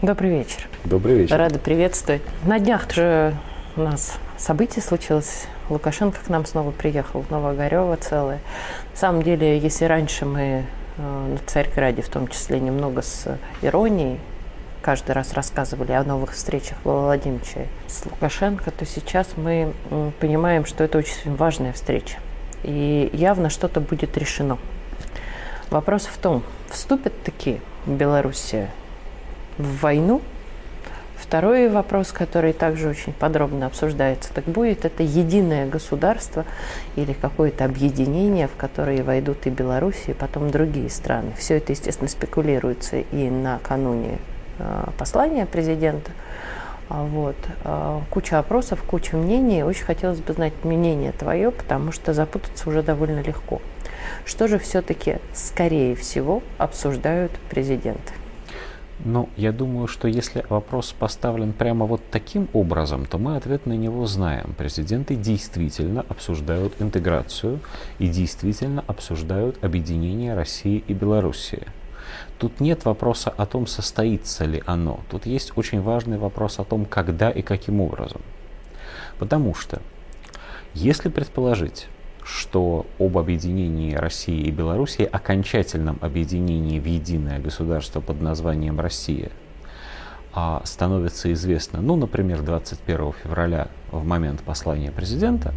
Добрый вечер. Добрый вечер. Рада приветствовать. На днях же у нас событие случилось. Лукашенко к нам снова приехал, Новогорева целое. На самом деле, если раньше мы э, на Царьграде, в том числе, немного с иронией, каждый раз рассказывали о новых встречах Владимира Владимировича с Лукашенко, то сейчас мы понимаем, что это очень важная встреча. И явно что-то будет решено. Вопрос в том, вступят такие Белоруссия в войну. Второй вопрос, который также очень подробно обсуждается, так будет это единое государство или какое-то объединение, в которое войдут и Беларусь, и потом другие страны. Все это, естественно, спекулируется и накануне э, послания президента. А вот. Э, куча опросов, куча мнений. Очень хотелось бы знать мнение твое, потому что запутаться уже довольно легко. Что же все-таки, скорее всего, обсуждают президенты? Ну, я думаю, что если вопрос поставлен прямо вот таким образом, то мы ответ на него знаем. Президенты действительно обсуждают интеграцию и действительно обсуждают объединение России и Белоруссии. Тут нет вопроса о том, состоится ли оно. Тут есть очень важный вопрос о том, когда и каким образом. Потому что, если предположить, что об объединении России и Белоруссии, окончательном объединении в единое государство под названием Россия, а, становится известно, ну, например, 21 февраля в момент послания президента,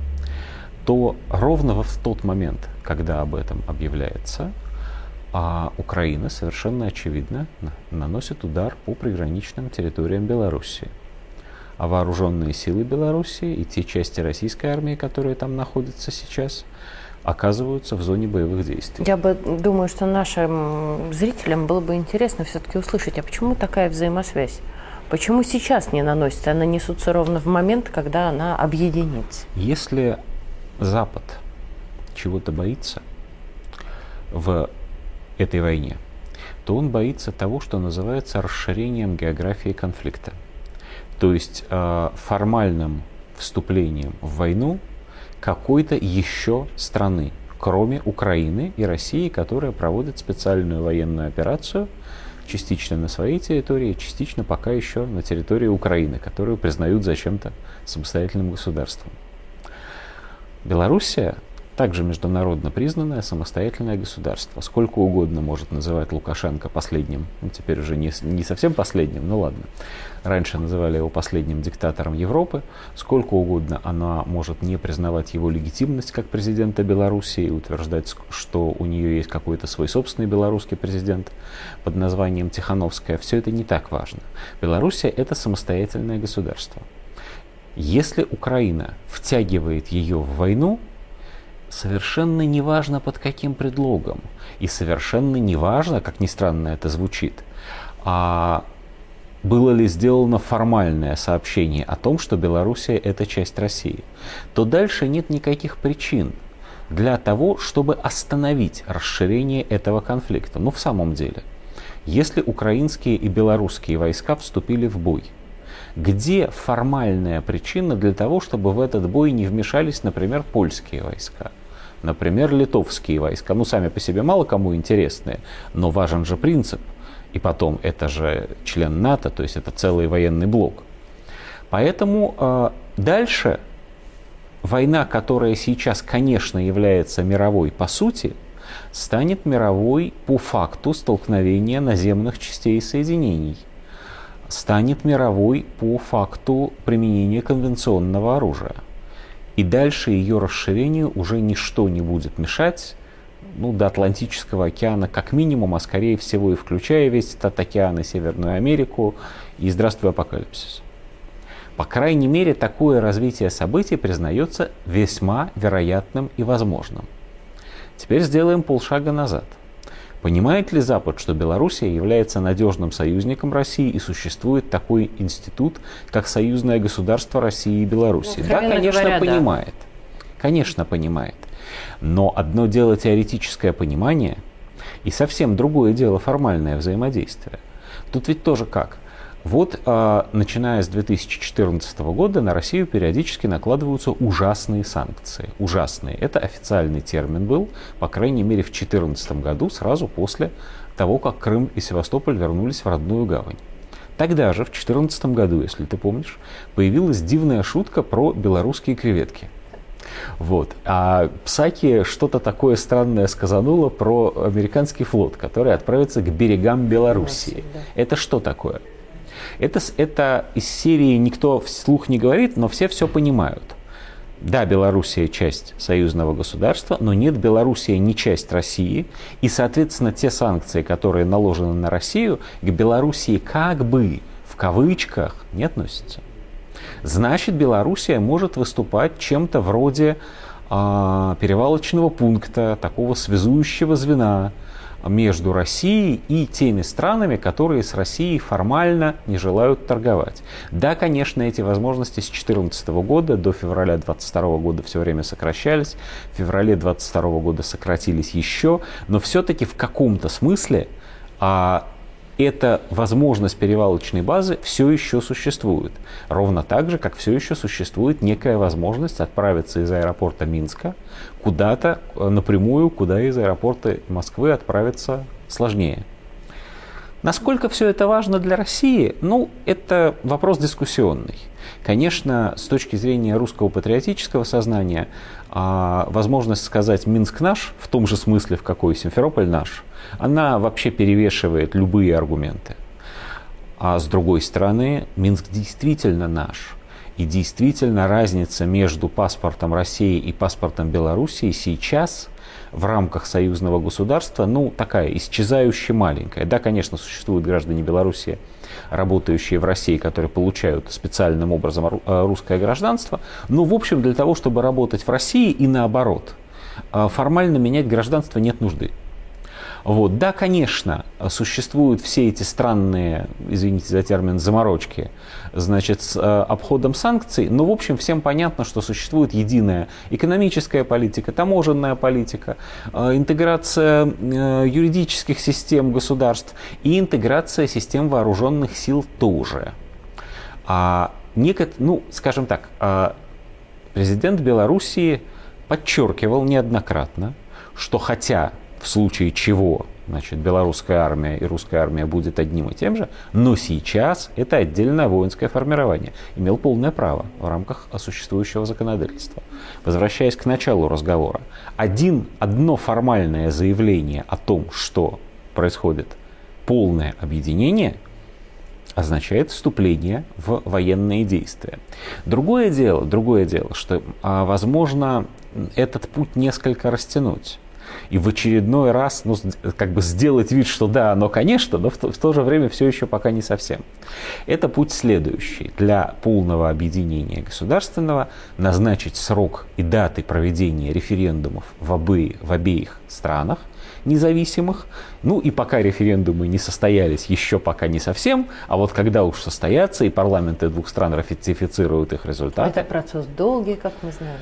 то ровно в тот момент, когда об этом объявляется, а Украина совершенно очевидно наносит удар по приграничным территориям Белоруссии а вооруженные силы Белоруссии и те части российской армии, которые там находятся сейчас, оказываются в зоне боевых действий. Я бы думаю, что нашим зрителям было бы интересно все-таки услышать, а почему такая взаимосвязь? Почему сейчас не наносится? Она несутся ровно в момент, когда она объединится. Если Запад чего-то боится в этой войне, то он боится того, что называется расширением географии конфликта. То есть э, формальным вступлением в войну какой-то еще страны, кроме Украины и России, которая проводит специальную военную операцию частично на своей территории, частично пока еще на территории Украины, которую признают зачем-то самостоятельным государством. Белоруссия также международно признанное самостоятельное государство. Сколько угодно может называть Лукашенко последним, ну теперь уже не, не совсем последним, ну ладно. Раньше называли его последним диктатором Европы. Сколько угодно она может не признавать его легитимность как президента Белоруссии и утверждать, что у нее есть какой-то свой собственный белорусский президент под названием Тихановская. Все это не так важно. Белоруссия это самостоятельное государство. Если Украина втягивает ее в войну, совершенно неважно под каким предлогом. И совершенно неважно, как ни странно это звучит, а было ли сделано формальное сообщение о том, что Белоруссия – это часть России, то дальше нет никаких причин для того, чтобы остановить расширение этого конфликта. Ну, в самом деле, если украинские и белорусские войска вступили в бой, где формальная причина для того, чтобы в этот бой не вмешались, например, польские войска? Например, литовские войска, ну сами по себе мало кому интересные, но важен же принцип. И потом, это же член НАТО, то есть это целый военный блок. Поэтому э, дальше война, которая сейчас, конечно, является мировой по сути, станет мировой по факту столкновения наземных частей соединений. Станет мировой по факту применения конвенционного оружия. И дальше ее расширению уже ничто не будет мешать ну, до Атлантического океана как минимум, а скорее всего и включая весь этот океан и Северную Америку, и здравствуй апокалипсис. По крайней мере, такое развитие событий признается весьма вероятным и возможным. Теперь сделаем полшага назад – Понимает ли Запад, что Белоруссия является надежным союзником России и существует такой институт, как союзное государство России и Белоруссии? Ну, да, конечно, говоря, понимает. Да. Конечно, понимает. Но одно дело теоретическое понимание, и совсем другое дело формальное взаимодействие. Тут ведь тоже как? Вот, э, начиная с 2014 года, на Россию периодически накладываются ужасные санкции. Ужасные. Это официальный термин был, по крайней мере, в 2014 году, сразу после того, как Крым и Севастополь вернулись в родную гавань. Тогда же, в 2014 году, если ты помнишь, появилась дивная шутка про белорусские креветки. Вот. А Псаки что-то такое странное сказанула про американский флот, который отправится к берегам Белоруссии. Это что такое? Это, это из серии никто вслух не говорит, но все все понимают. Да, Белоруссия часть союзного государства, но нет, Белоруссия не часть России. И, соответственно, те санкции, которые наложены на Россию, к Белоруссии как бы в кавычках не относятся. Значит, Белоруссия может выступать чем-то вроде э, перевалочного пункта, такого связующего звена, между Россией и теми странами, которые с Россией формально не желают торговать. Да, конечно, эти возможности с 2014 года до февраля 2022 года все время сокращались, в феврале 2022 года сократились еще, но все-таки в каком-то смысле а, эта возможность перевалочной базы все еще существует. Ровно так же, как все еще существует некая возможность отправиться из аэропорта Минска куда-то э, напрямую, куда из аэропорта Москвы отправиться сложнее. Насколько все это важно для России? Ну, это вопрос дискуссионный. Конечно, с точки зрения русского патриотического сознания, а, возможность сказать «Минск наш» в том же смысле, в какой Симферополь наш, она вообще перевешивает любые аргументы. А с другой стороны, Минск действительно наш. И действительно разница между паспортом России и паспортом Белоруссии сейчас в рамках союзного государства, ну, такая исчезающая маленькая. Да, конечно, существуют граждане Белоруссии, работающие в России, которые получают специальным образом э, русское гражданство, но, в общем, для того, чтобы работать в России и наоборот, э, формально менять гражданство нет нужды. Вот. Да, конечно, существуют все эти странные, извините за термин, заморочки, значит, с э, обходом санкций, но, в общем, всем понятно, что существует единая экономическая политика, таможенная политика, э, интеграция э, юридических систем государств и интеграция систем вооруженных сил тоже. А некот, ну, скажем так, президент Белоруссии подчеркивал неоднократно, что хотя в случае чего значит, белорусская армия и русская армия будет одним и тем же, но сейчас это отдельное воинское формирование. Имел полное право в рамках существующего законодательства. Возвращаясь к началу разговора, один, одно формальное заявление о том, что происходит полное объединение, означает вступление в военные действия. Другое дело, другое дело, что, а, возможно, этот путь несколько растянуть и в очередной раз ну, как бы сделать вид, что да, оно, конечно, но в то, в то же время все еще пока не совсем. Это путь следующий. Для полного объединения государственного назначить срок и даты проведения референдумов в, обе, в обеих странах, независимых. Ну и пока референдумы не состоялись, еще пока не совсем, а вот когда уж состоятся и парламенты двух стран ратифицируют их результаты. Это процесс долгий, как мы знаем.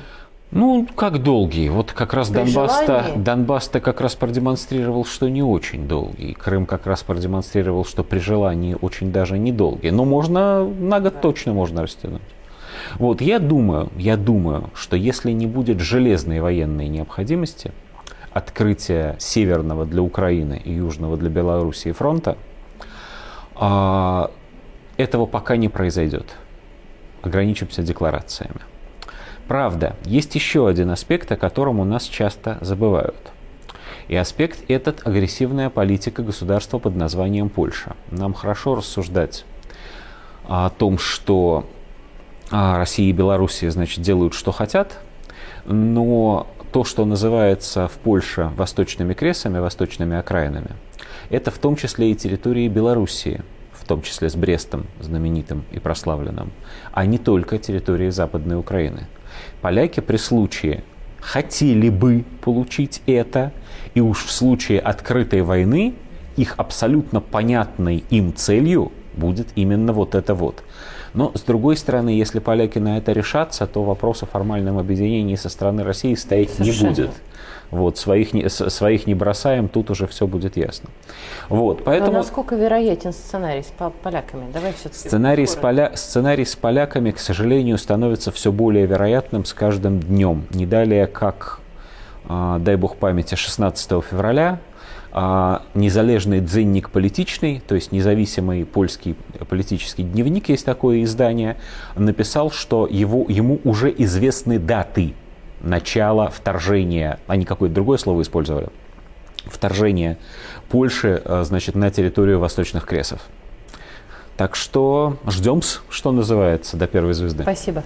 Ну, как долгий. Вот как раз Донбасс-то, Донбасс-то как раз продемонстрировал, что не очень долгий. Крым как раз продемонстрировал, что при желании очень даже недолгий. Но можно, на год да. точно можно растянуть. Вот, я думаю, я думаю, что если не будет железной военной необходимости, открытия северного для Украины и южного для Белоруссии фронта, а, этого пока не произойдет. Ограничимся декларациями. Правда, есть еще один аспект, о котором у нас часто забывают. И аспект этот – агрессивная политика государства под названием Польша. Нам хорошо рассуждать о том, что а, Россия и Белоруссия, значит, делают, что хотят, но то, что называется в Польше восточными кресами, восточными окраинами, это в том числе и территории Белоруссии, в том числе с Брестом, знаменитым и прославленным, а не только территории Западной Украины – Поляки при случае хотели бы получить это, и уж в случае открытой войны их абсолютно понятной им целью будет именно вот это вот. Но, с другой стороны, если поляки на это решатся, то вопрос о формальном объединении со стороны России стоять Совершенно. не будет. Вот, своих не, своих не бросаем, тут уже все будет ясно. Вот, поэтому... Но насколько вероятен сценарий с поляками? Давай все сценарий с, поля... сценарий с поляками, к сожалению, становится все более вероятным с каждым днем. Не далее, как а, дай бог памяти, 16 февраля а, незалежный дзенник политичный, то есть независимый польский политический дневник, есть такое издание, написал, что его, ему уже известны даты начала вторжения, они какое-то другое слово использовали, вторжения Польши а, значит, на территорию Восточных Кресов. Так что ждем, что называется, до первой звезды. Спасибо.